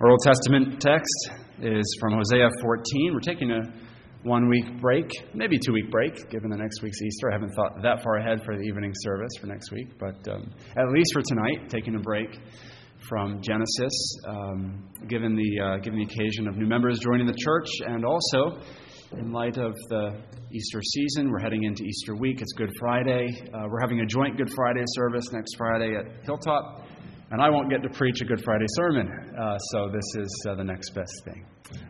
Our Old Testament text is from Hosea 14. We're taking a one week break, maybe two week break, given the next week's Easter. I haven't thought that far ahead for the evening service for next week, but um, at least for tonight, taking a break from Genesis, um, given, the, uh, given the occasion of new members joining the church, and also in light of the Easter season. We're heading into Easter week. It's Good Friday. Uh, we're having a joint Good Friday service next Friday at Hilltop and I won't get to preach a Good Friday sermon, uh, so this is uh, the next best thing.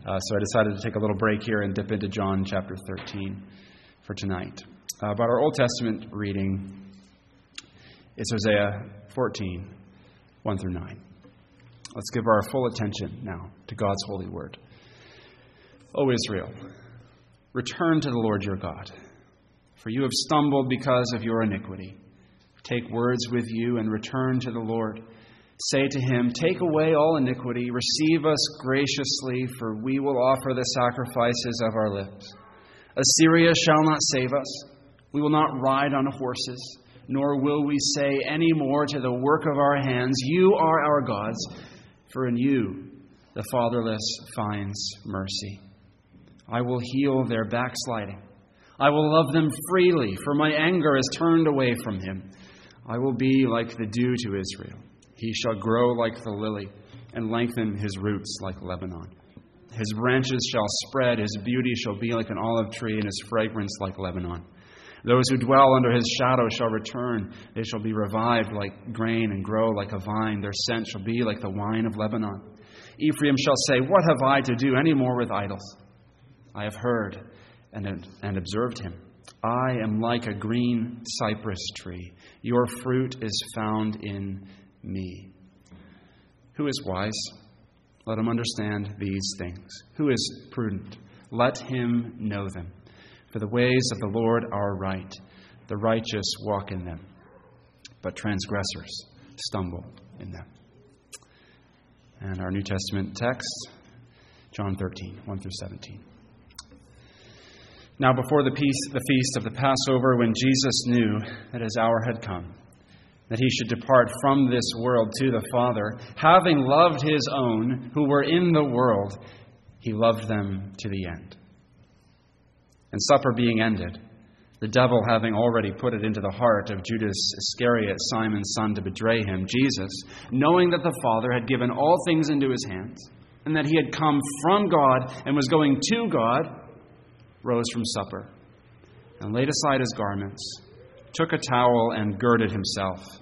Uh, so I decided to take a little break here and dip into John chapter 13 for tonight. Uh, but our Old Testament reading is Hosea 14, 1 through 9. Let's give our full attention now to God's holy word. O Israel, return to the Lord your God, for you have stumbled because of your iniquity. Take words with you and return to the Lord Say to him, Take away all iniquity, receive us graciously, for we will offer the sacrifices of our lips. Assyria shall not save us. We will not ride on horses, nor will we say any more to the work of our hands, You are our gods, for in you the fatherless finds mercy. I will heal their backsliding. I will love them freely, for my anger is turned away from him. I will be like the dew to Israel he shall grow like the lily and lengthen his roots like Lebanon. His branches shall spread, his beauty shall be like an olive tree, and his fragrance like Lebanon. Those who dwell under his shadow shall return. They shall be revived like grain and grow like a vine. Their scent shall be like the wine of Lebanon. Ephraim shall say, What have I to do any more with idols? I have heard and, and observed him. I am like a green cypress tree. Your fruit is found in me. Who is wise? Let him understand these things. Who is prudent? Let him know them. For the ways of the Lord are right, the righteous walk in them, but transgressors stumble in them. And our New Testament text, John 13, 1 through 17. Now, before the, peace, the feast of the Passover, when Jesus knew that his hour had come, that he should depart from this world to the Father, having loved his own who were in the world, he loved them to the end. And supper being ended, the devil having already put it into the heart of Judas Iscariot, Simon's son, to betray him, Jesus, knowing that the Father had given all things into his hands, and that he had come from God and was going to God, rose from supper, and laid aside his garments, took a towel, and girded himself.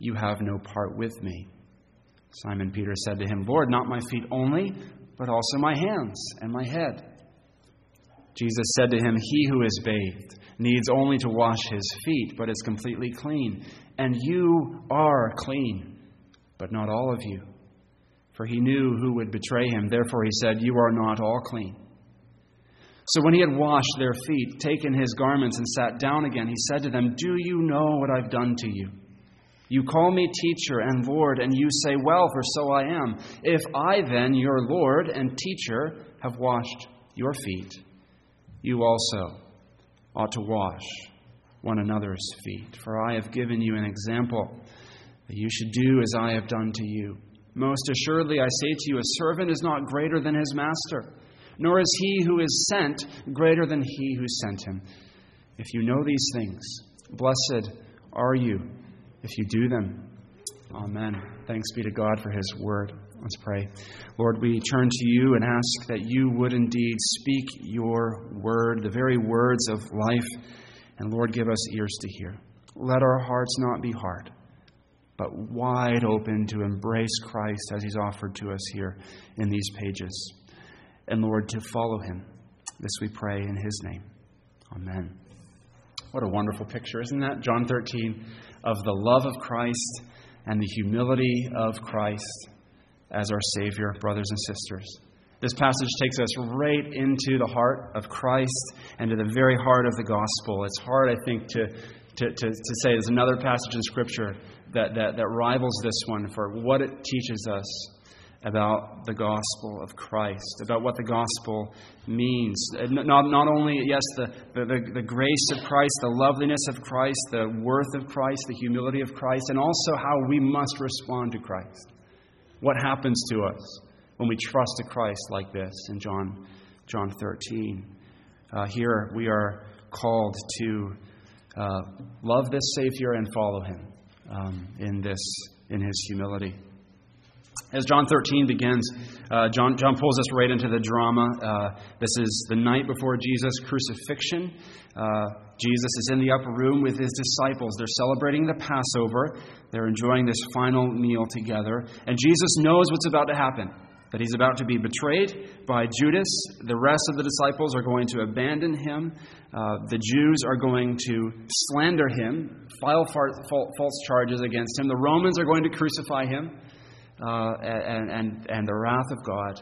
you have no part with me. Simon Peter said to him, Lord, not my feet only, but also my hands and my head. Jesus said to him, He who is bathed needs only to wash his feet, but is completely clean. And you are clean, but not all of you. For he knew who would betray him. Therefore he said, You are not all clean. So when he had washed their feet, taken his garments, and sat down again, he said to them, Do you know what I've done to you? You call me teacher and Lord, and you say, Well, for so I am. If I then, your Lord and teacher, have washed your feet, you also ought to wash one another's feet. For I have given you an example that you should do as I have done to you. Most assuredly, I say to you, a servant is not greater than his master, nor is he who is sent greater than he who sent him. If you know these things, blessed are you if you do them. Amen. Thanks be to God for His word. Let's pray. Lord, we turn to you and ask that you would indeed speak your word, the very words of life. And Lord, give us ears to hear. Let our hearts not be hard, but wide open to embrace Christ as He's offered to us here in these pages. And Lord, to follow Him. This we pray in His name. Amen. What a wonderful picture, isn't that? John 13 of the love of Christ and the humility of Christ as our Savior, brothers and sisters. This passage takes us right into the heart of Christ and to the very heart of the gospel. It's hard, I think, to, to, to, to say there's another passage in Scripture that, that, that rivals this one for what it teaches us about the gospel of Christ, about what the gospel means. Not, not only, yes, the, the, the grace of Christ, the loveliness of Christ, the worth of Christ, the humility of Christ, and also how we must respond to Christ. What happens to us when we trust a Christ like this in John, John 13. Uh, here we are called to uh, love this Savior and follow him um, in, this, in his humility. As John 13 begins, uh, John, John pulls us right into the drama. Uh, this is the night before Jesus' crucifixion. Uh, Jesus is in the upper room with his disciples. They're celebrating the Passover. They're enjoying this final meal together. And Jesus knows what's about to happen that he's about to be betrayed by Judas. The rest of the disciples are going to abandon him. Uh, the Jews are going to slander him, file false charges against him. The Romans are going to crucify him. Uh, and, and, and the wrath of God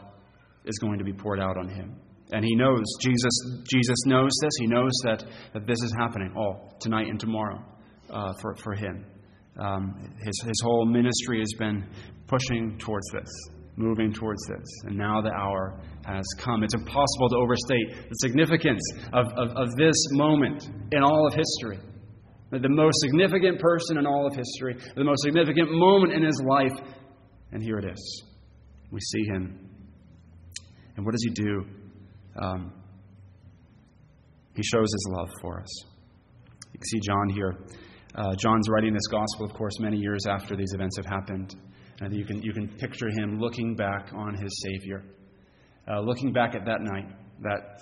is going to be poured out on him. And he knows, Jesus, Jesus knows this. He knows that, that this is happening all tonight and tomorrow uh, for, for him. Um, his, his whole ministry has been pushing towards this moving towards this. And now the hour has come. It's impossible to overstate the significance of, of, of this moment in all of history. The most significant person in all of history, the most significant moment in his life. And here it is. We see him. And what does he do? Um, he shows his love for us. You can see John here. Uh, John's writing this gospel, of course, many years after these events have happened. And you can, you can picture him looking back on his Savior, uh, looking back at that night, that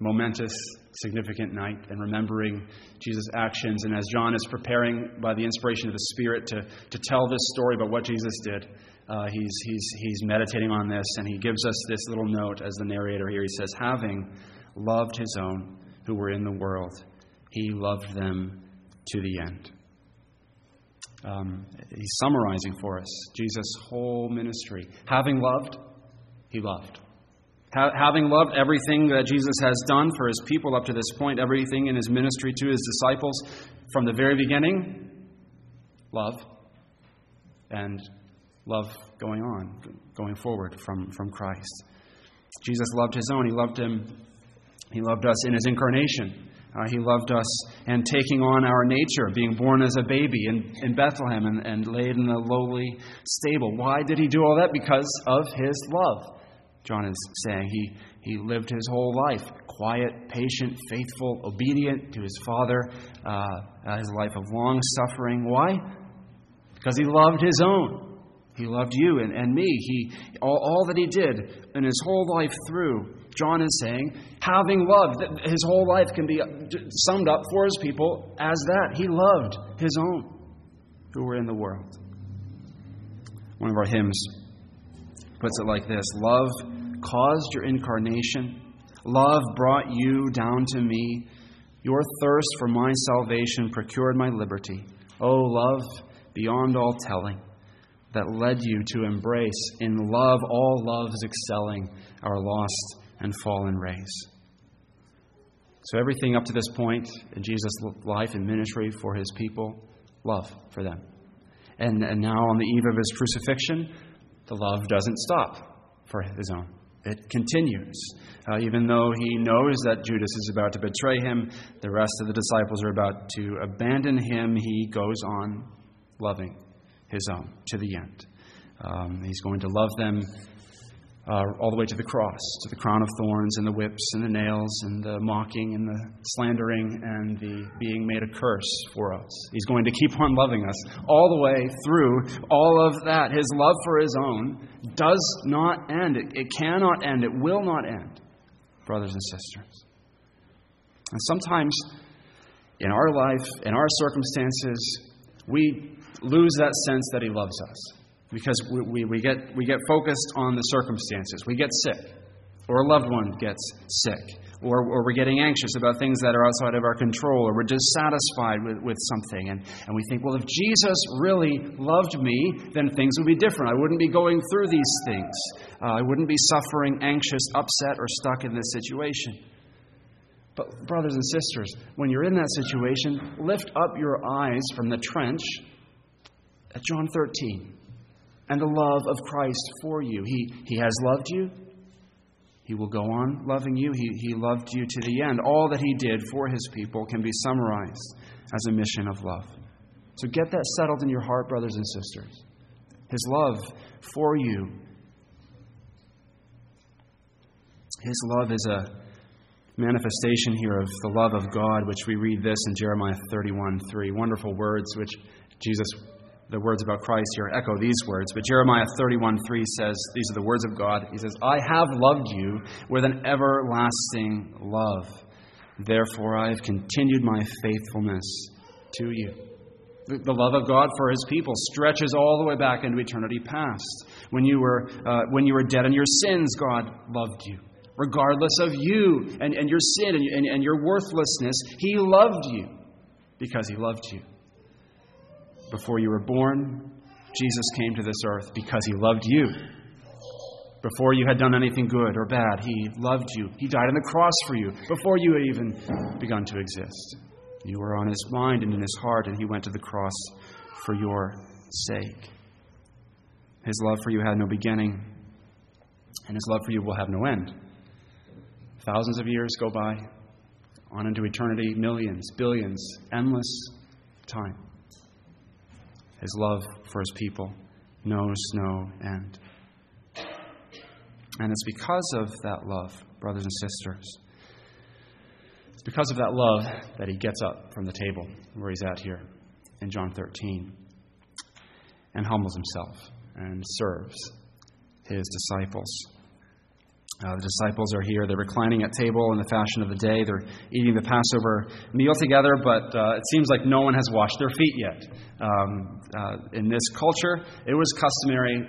momentous, significant night, and remembering Jesus' actions. And as John is preparing by the inspiration of the Spirit to, to tell this story about what Jesus did, uh, he's, he's, he's meditating on this, and he gives us this little note as the narrator here. He says, Having loved his own who were in the world, he loved them to the end. Um, he's summarizing for us Jesus' whole ministry. Having loved, he loved. Ha- having loved everything that Jesus has done for his people up to this point, everything in his ministry to his disciples from the very beginning, love. And love going on, going forward from, from Christ. Jesus loved his own. He loved him. He loved us in his incarnation. Uh, he loved us and taking on our nature, being born as a baby in, in Bethlehem and, and laid in a lowly stable. Why did he do all that? Because of his love. John is saying he, he lived his whole life quiet, patient, faithful, obedient to his Father, uh, his life of long suffering. Why? Because he loved his own. He loved you and, and me. He, all, all that he did in his whole life through John is saying, having loved, his whole life can be uh, summed up for his people as that. He loved his own who were in the world. One of our hymns puts it like this Love caused your incarnation, love brought you down to me. Your thirst for my salvation procured my liberty. Oh, love beyond all telling that led you to embrace in love all loves excelling our lost and fallen race. So, everything up to this point in Jesus' life and ministry for his people, love for them. And, and now, on the eve of his crucifixion, the love doesn't stop for his own. It continues. Uh, even though he knows that Judas is about to betray him, the rest of the disciples are about to abandon him, he goes on loving his own to the end. Um, he's going to love them uh, all the way to the cross, to the crown of thorns and the whips and the nails and the mocking and the slandering and the being made a curse for us. He's going to keep on loving us all the way through all of that. His love for His own does not end. It, it cannot end. It will not end, brothers and sisters. And sometimes in our life, in our circumstances, we lose that sense that He loves us because we, we, we, get, we get focused on the circumstances. We get sick, or a loved one gets sick, or, or we're getting anxious about things that are outside of our control, or we're dissatisfied with, with something. And, and we think, well, if Jesus really loved me, then things would be different. I wouldn't be going through these things, uh, I wouldn't be suffering, anxious, upset, or stuck in this situation. But, brothers and sisters, when you're in that situation, lift up your eyes from the trench at John 13 and the love of Christ for you. He, he has loved you. He will go on loving you. He, he loved you to the end. All that He did for His people can be summarized as a mission of love. So get that settled in your heart, brothers and sisters. His love for you. His love is a manifestation here of the love of God, which we read this in Jeremiah 31 3. Wonderful words, which Jesus, the words about Christ here echo these words. But Jeremiah 31 3 says, These are the words of God. He says, I have loved you with an everlasting love. Therefore, I have continued my faithfulness to you. The love of God for His people stretches all the way back into eternity past. When you were, uh, when you were dead in your sins, God loved you regardless of you and, and your sin and, and, and your worthlessness. He loved you because He loved you. Before you were born, Jesus came to this earth because He loved you. Before you had done anything good or bad, He loved you. He died on the cross for you before you had even begun to exist. You were on His mind and in His heart, and He went to the cross for your sake. His love for you had no beginning, and His love for you will have no end. Thousands of years go by, on into eternity, millions, billions, endless time. His love for his people knows no end. And it's because of that love, brothers and sisters, it's because of that love that he gets up from the table where he's at here in John 13 and humbles himself and serves his disciples. Uh, the disciples are here. They're reclining at table in the fashion of the day. They're eating the Passover meal together, but uh, it seems like no one has washed their feet yet. Um, uh, in this culture, it was customary,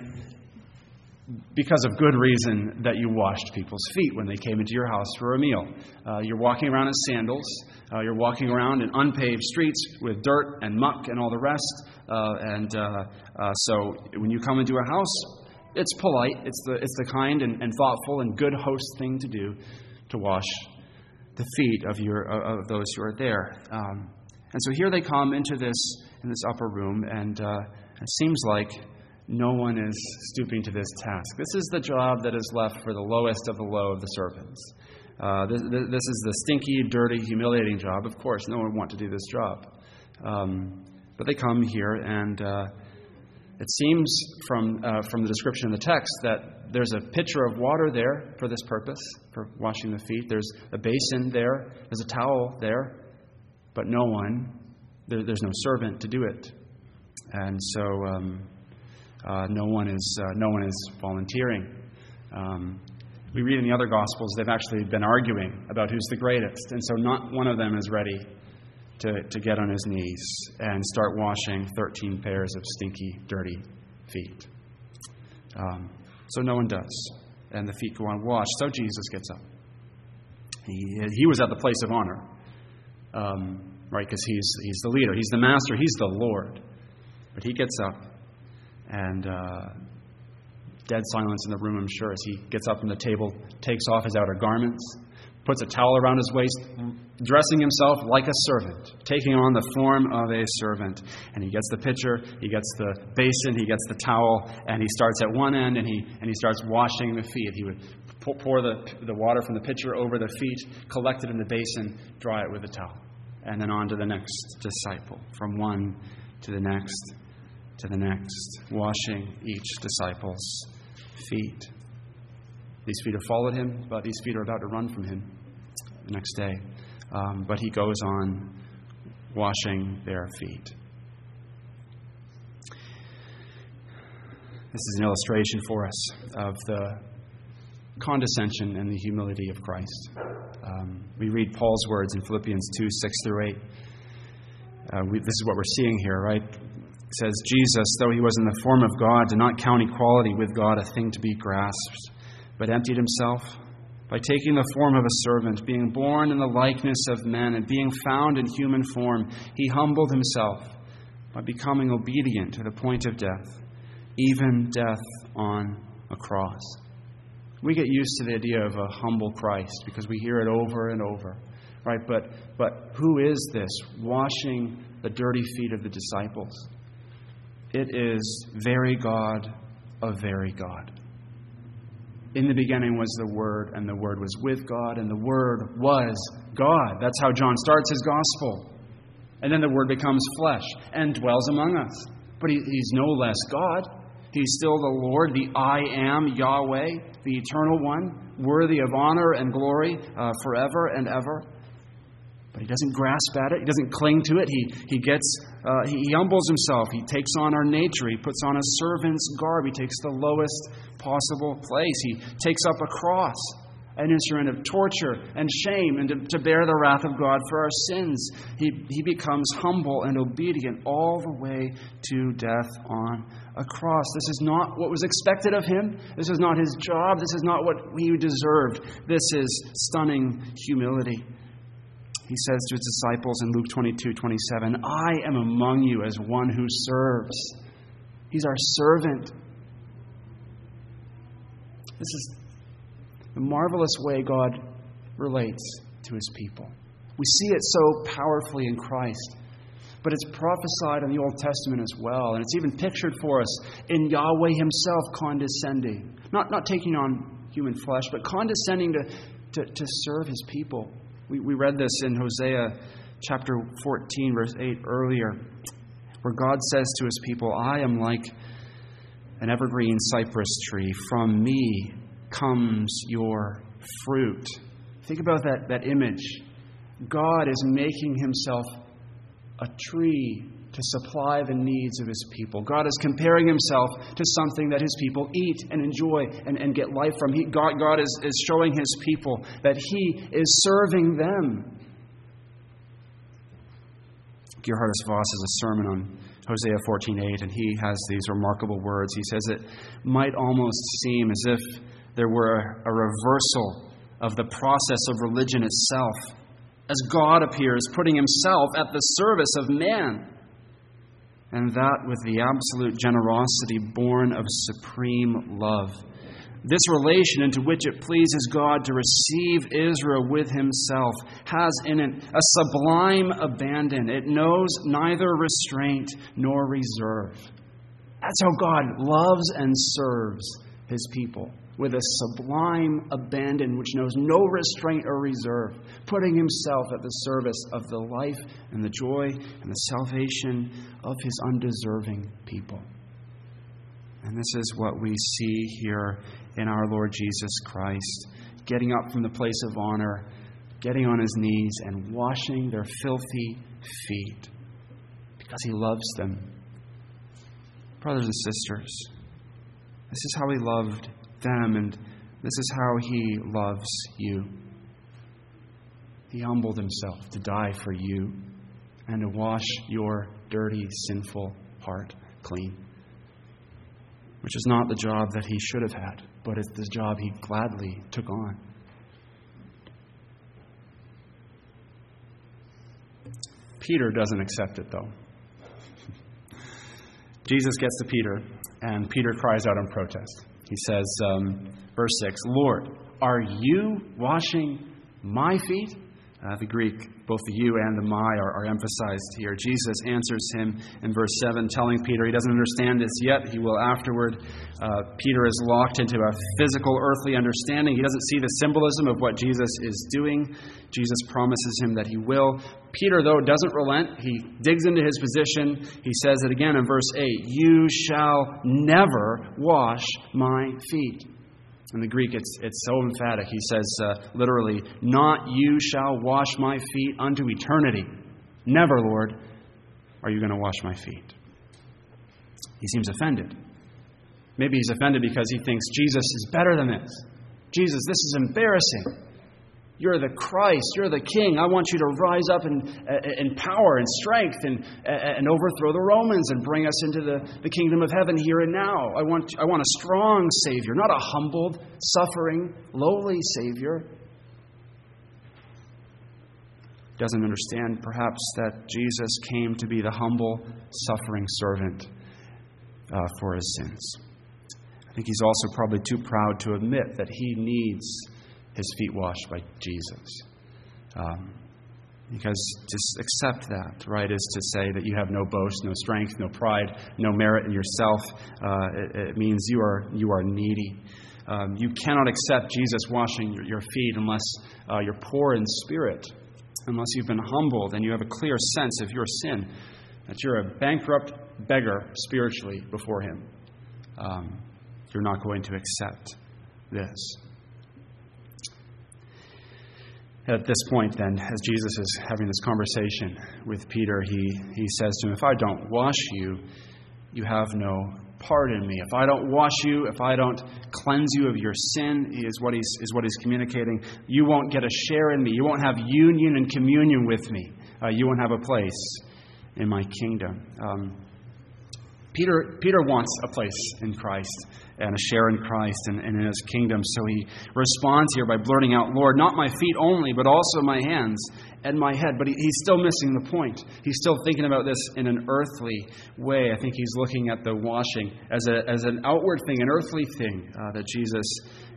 because of good reason, that you washed people's feet when they came into your house for a meal. Uh, you're walking around in sandals. Uh, you're walking around in unpaved streets with dirt and muck and all the rest. Uh, and so when you come into a house, it's polite, it's the, it's the kind and, and thoughtful and good host thing to do to wash the feet of, your, of those who are there. Um, and so here they come into this, in this upper room, and uh, it seems like no one is stooping to this task. This is the job that is left for the lowest of the low of the servants. Uh, this, this, is the stinky, dirty, humiliating job. Of course, no one would want to do this job. Um, but they come here and. Uh, it seems from, uh, from the description in the text that there's a pitcher of water there for this purpose, for washing the feet. There's a basin there, there's a towel there, but no one, there, there's no servant to do it. And so um, uh, no, one is, uh, no one is volunteering. Um, we read in the other Gospels they've actually been arguing about who's the greatest, and so not one of them is ready to, to get on his knees and start washing 13 pairs of stinky, dirty feet. Um, so no one does. And the feet go unwashed. So Jesus gets up. He, he was at the place of honor, um, right? Because he's, he's the leader, he's the master, he's the Lord. But he gets up, and uh, dead silence in the room, I'm sure, as he gets up from the table, takes off his outer garments, puts a towel around his waist, dressing himself like a servant, taking on the form of a servant. And he gets the pitcher, he gets the basin, he gets the towel, and he starts at one end and he, and he starts washing the feet. He would pour the, the water from the pitcher over the feet, collect it in the basin, dry it with a towel. And then on to the next disciple, from one to the next to the next, washing each disciple's feet. These feet have followed him, but these feet are about to run from him the next day. Um, but he goes on washing their feet. This is an illustration for us of the condescension and the humility of Christ. Um, we read Paul's words in Philippians 2 6 through 8. Uh, we, this is what we're seeing here, right? It says, Jesus, though he was in the form of God, did not count equality with God a thing to be grasped but emptied himself by taking the form of a servant, being born in the likeness of men, and being found in human form, he humbled himself by becoming obedient to the point of death, even death on a cross. We get used to the idea of a humble Christ because we hear it over and over, right? But, but who is this washing the dirty feet of the disciples? It is very God of very God. In the beginning was the Word, and the Word was with God, and the Word was God. That's how John starts his gospel. And then the Word becomes flesh and dwells among us. But he, he's no less God. He's still the Lord, the I am, Yahweh, the eternal one, worthy of honor and glory uh, forever and ever. But he doesn't grasp at it. He doesn't cling to it. He, he gets, uh, he, humbles himself. He takes on our nature. He puts on a servant's garb. He takes the lowest possible place. He takes up a cross, an instrument of torture and shame, and to, to bear the wrath of God for our sins. He, he becomes humble and obedient all the way to death on a cross. This is not what was expected of him. This is not his job. This is not what he deserved. This is stunning humility he says to his disciples in Luke 22 27, I am among you as one who serves. He's our servant. This is the marvelous way God relates to his people. We see it so powerfully in Christ, but it's prophesied in the Old Testament as well, and it's even pictured for us in Yahweh himself condescending. Not, not taking on human flesh, but condescending to, to, to serve his people. We, we read this in Hosea chapter 14, verse 8 earlier, where God says to his people, I am like an evergreen cypress tree. From me comes your fruit. Think about that, that image. God is making himself a tree to supply the needs of his people. God is comparing himself to something that his people eat and enjoy and, and get life from. He, God, God is, is showing his people that he is serving them. Geerhardus Vos has a sermon on Hosea 14:8, and he has these remarkable words. He says it might almost seem as if there were a, a reversal of the process of religion itself, as God appears putting himself at the service of man and that with the absolute generosity born of supreme love. This relation into which it pleases God to receive Israel with Himself has in it a sublime abandon. It knows neither restraint nor reserve. That's how God loves and serves His people with a sublime abandon which knows no restraint or reserve, putting himself at the service of the life and the joy and the salvation of his undeserving people. And this is what we see here in our Lord Jesus Christ, getting up from the place of honor, getting on his knees, and washing their filthy feet because he loves them. Brothers and sisters, this is how he loved them, and this is how He loves you. He humbled Himself to die for you and to wash your dirty, sinful heart clean. Which is not the job that He should have had, but it's the job He gladly took on. Peter doesn't accept it, though. Jesus gets to Peter, and Peter cries out in protest. He says, um, verse 6, Lord, are you washing my feet? Uh, the Greek, both the you and the my are, are, emphasized here. Jesus answers him in verse 7, telling Peter he doesn't understand this yet. He will afterward. Uh, Peter is locked into a physical, earthly understanding. He doesn't see the symbolism of what Jesus is doing. Jesus promises him that he will. Peter, though, doesn't relent. He digs into his position. He says it again in verse 8 You shall never wash my feet. In the Greek, it's, it's so emphatic. He says uh, literally, Not you shall wash my feet unto eternity. Never, Lord, are you going to wash my feet. He seems offended. Maybe he's offended because he thinks Jesus is better than this. Jesus, this is embarrassing. You're the Christ. You're the King. I want you to rise up in, in power and strength and, and overthrow the Romans and bring us into the, the kingdom of heaven here and now. I want, I want a strong Savior, not a humbled, suffering, lowly Savior. Doesn't understand, perhaps, that Jesus came to be the humble, suffering servant uh, for his sins. I think he's also probably too proud to admit that he needs his feet washed by Jesus. Um, because to accept that, right, is to say that you have no boast, no strength, no pride, no merit in yourself. Uh, it, it, means you are, you are needy. Um, you cannot accept Jesus washing your, your feet unless uh, you're poor in spirit, unless you've been humbled and you have a clear sense of your sin, that you're a bankrupt beggar spiritually before Him. Um, you're not going to accept this. At this point, then, as Jesus is having this conversation with Peter, he, he says to him, If I don't wash you, you have no part in me. If I don't wash you, if I don't cleanse you of your sin, is what he's, is what he's communicating, you won't get a share in me. You won't have union and communion with me. Uh, you won't have a place in my kingdom. Um, Peter, Peter wants a place in Christ and a share in Christ and, and, in his kingdom. So he responds here by blurting out, Lord, not my feet only, but also my hands and my head. But he, he's still missing the point. He's still thinking about this in an earthly way. I think he's looking at the washing as, a, as an outward thing, an earthly thing uh, that Jesus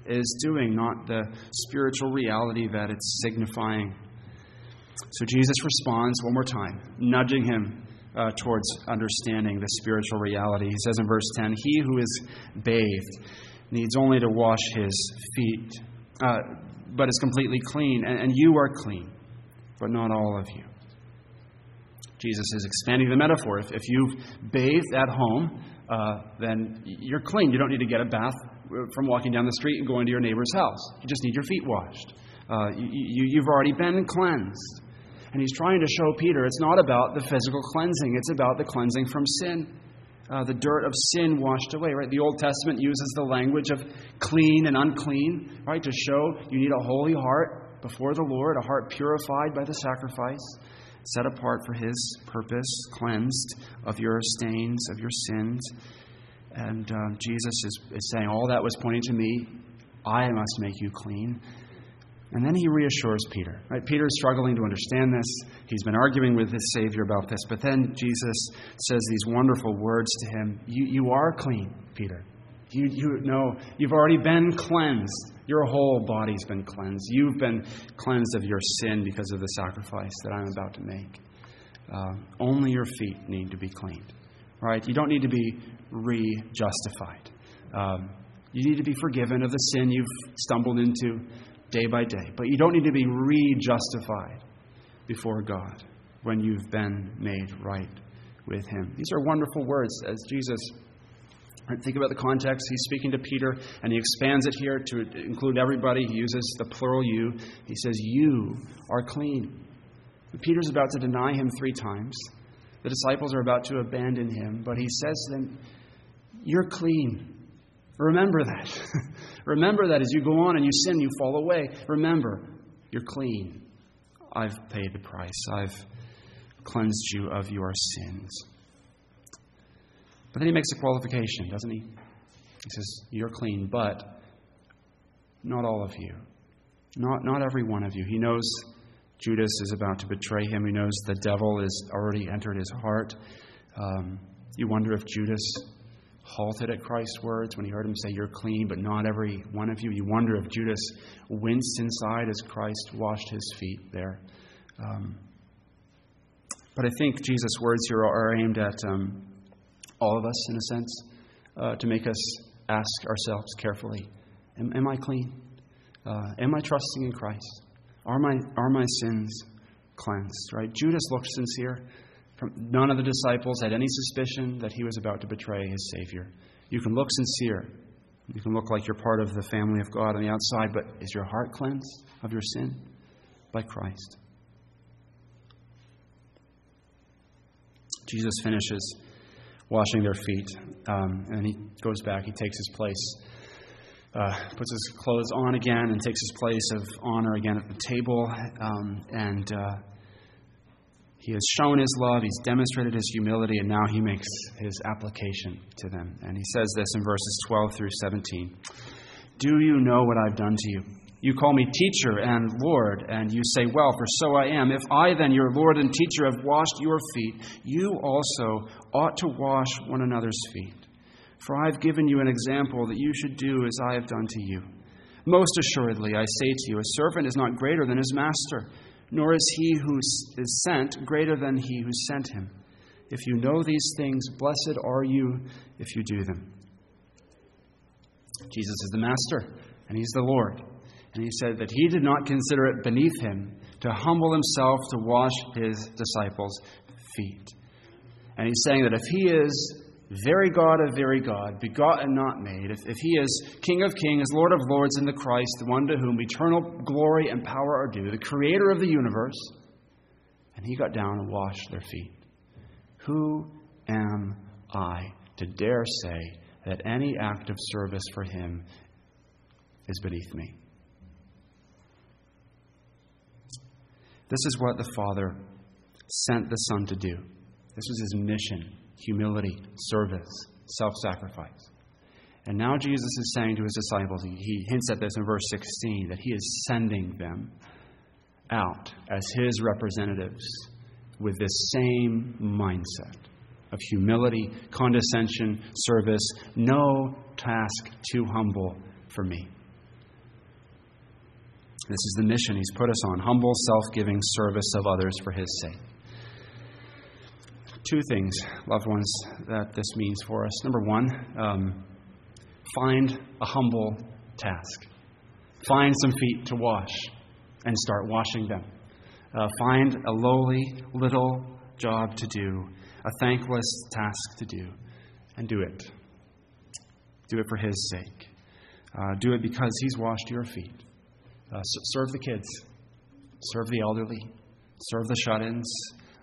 is doing, not the spiritual reality that it's signifying. So Jesus responds one more time, nudging him uh, towards understanding the spiritual reality. He says in verse 10 He who is bathed needs only to wash his feet, uh, but is completely clean. And, and you are clean, but not all of you. Jesus is expanding the metaphor. If, if you've bathed at home, uh, then you're clean. You don't need to get a bath from walking down the street and going to your neighbor's house. You just need your feet washed. Uh, you, you, you've already been cleansed. And he's trying to show Peter it's not about the physical cleansing, it's about the cleansing from sin. Uh, the dirt of sin washed away, right? The Old Testament uses the language of clean and unclean, right? To show you need a holy heart before the Lord, a heart purified by the sacrifice, set apart for His purpose, cleansed of your stains, of your sins. And um, Jesus is, is saying, All that was pointing to me. I must make you clean. And then he reassures Peter. Right? Peter's struggling to understand this. He's been arguing with his Savior about this. But then Jesus says these wonderful words to him You, you are clean, Peter. You, you know, you've already been cleansed. Your whole body's been cleansed. You've been cleansed of your sin because of the sacrifice that I'm about to make. Uh, only your feet need to be cleaned. Right? You don't need to be re justified. Um, you need to be forgiven of the sin you've stumbled into day by day. But you don't need to be re justified before God when you've been made right with Him. These are wonderful words as Jesus. Think about the context. He's speaking to Peter, and he expands it here to include everybody. He uses the plural you. He says, You are clean. Peter's about to deny him three times. The disciples are about to abandon him, but he says to them, You're clean. Remember that. Remember that as you go on and you sin, you fall away. Remember, you're clean. I've paid the price. I've cleansed you of your sins. But then he makes a qualification, doesn't he? He says, You're clean, but not all of you. Not, not every one of you. He knows Judas is about to betray him. He knows the devil has already entered his heart. Um, you wonder if Judas halted at Christ's words when he heard him say, You're clean, but not every one of you. You wonder if Judas winced inside as Christ washed his feet there. Um, but I think Jesus' words here are aimed at um, all of us, in a sense, uh, to make us ask ourselves carefully Am, am I clean? Uh, am I trusting in Christ? Are my, are my sins cleansed? Right? Judas looked sincere. None of the disciples had any suspicion that he was about to betray his Savior. You can look sincere. You can look like you're part of the family of God on the outside, but is your heart cleansed of your sin by Christ? Jesus finishes washing their feet, um, and he goes back. He takes his place uh, puts his clothes on again and takes his place of honor again at the table. Um, and uh, he has shown his love, he's demonstrated his humility, and now he makes his application to them. And he says this in verses 12 through 17 Do you know what I've done to you? You call me teacher and Lord, and you say, Well, for so I am. If I, then, your Lord and teacher, have washed your feet, you also ought to wash one another's feet. For I have given you an example that you should do as I have done to you. Most assuredly, I say to you, a servant is not greater than his master, nor is he who is sent greater than he who sent him. If you know these things, blessed are you if you do them. Jesus is the master, and he's the Lord. And he said that he did not consider it beneath him to humble himself to wash his disciples' feet. And he's saying that if he is very God of very God, begotten, not made, if, if he is King of kings, Lord of lords in the Christ, the one to whom eternal glory and power are due, the creator of the universe, and he got down and washed their feet. Who am I to dare say that any act of service for him is beneath me? This is what the Father sent the Son to do. This was his mission humility, service, self sacrifice. And now Jesus is saying to his disciples, he hints at this in verse 16, that he is sending them out as his representatives with this same mindset of humility, condescension, service, no task too humble for me. This is the mission he's put us on humble, self giving service of others for his sake. Two things, loved ones, that this means for us. Number one, um, find a humble task. Find some feet to wash and start washing them. Uh, find a lowly little job to do, a thankless task to do, and do it. Do it for His sake. Uh, do it because He's washed your feet. Uh, serve the kids, serve the elderly, serve the shut ins,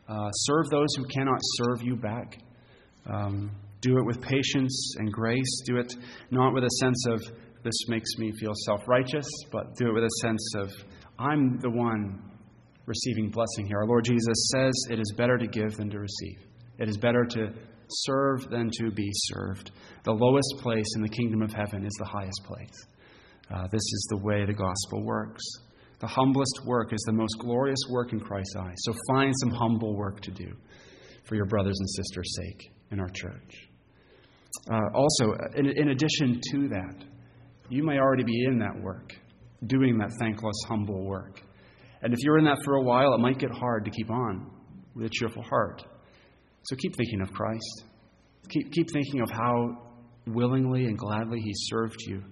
uh, serve those who cannot serve you back. Um, do it with patience and grace. Do it not with a sense of, this makes me feel self righteous, but do it with a sense of, I'm the one receiving blessing here. Our Lord Jesus says it is better to give than to receive, it is better to serve than to be served. The lowest place in the kingdom of heaven is the highest place. Uh, this is the way the gospel works. The humblest work is the most glorious work in Christ's eyes. So find some humble work to do for your brothers and sisters' sake in our church. Uh, also, in, in addition to that, you may already be in that work, doing that thankless, humble work. And if you're in that for a while, it might get hard to keep on with a cheerful heart. So keep thinking of Christ. Keep, keep thinking of how willingly and gladly He served you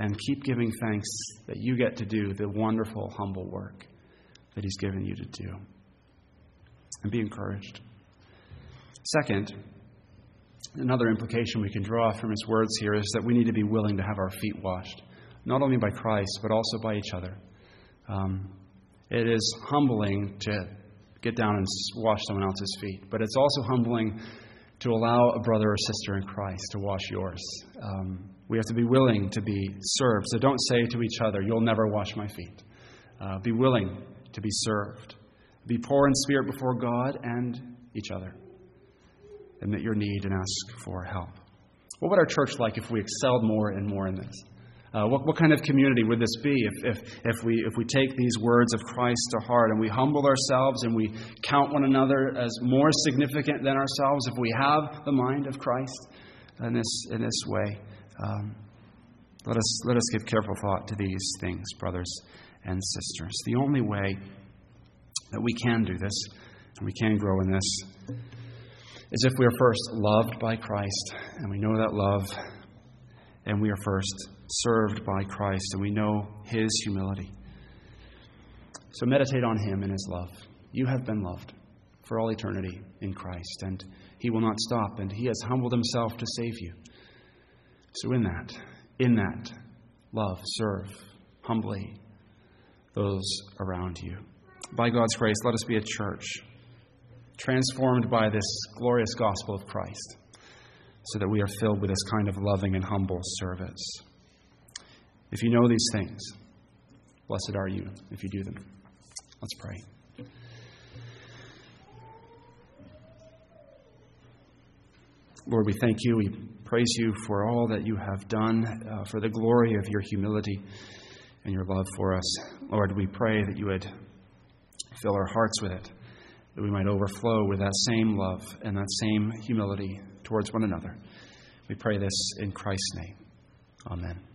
and keep giving thanks that you get to do the wonderful, humble work that He's given you to do. And be encouraged. Second, another implication we can draw from His words here is that we need to be willing to have our feet washed, not only by Christ, but also by each other. Um, it is humbling to get down and wash someone else's feet, but it's also humbling to allow a brother or sister in Christ to wash yours. Um, we have to be willing to be served. So don't say to each other, You'll never wash my feet. Uh, be willing to be served. Be poor in spirit before God and each other. Admit your need and ask for help. What would our church like if we excelled more and more in this? Uh, what, what kind of community would this be if, if, if, we, if we take these words of Christ to heart and we humble ourselves and we count one another as more significant than ourselves, if we have the mind of Christ in this, in this way? Um, let, us, let us give careful thought to these things, brothers and sisters. The only way that we can do this, and we can grow in this, is if we are first loved by Christ, and we know that love, and we are first served by Christ, and we know His humility. So meditate on Him and His love. You have been loved for all eternity in Christ, and He will not stop, and He has humbled Himself to save you. So, in that, in that, love, serve humbly those around you. By God's grace, let us be a church transformed by this glorious gospel of Christ so that we are filled with this kind of loving and humble service. If you know these things, blessed are you if you do them. Let's pray. Lord, we thank you. We praise you for all that you have done, uh, for the glory of your humility and your love for us. Lord, we pray that you would fill our hearts with it, that we might overflow with that same love and that same humility towards one another. We pray this in Christ's name. Amen.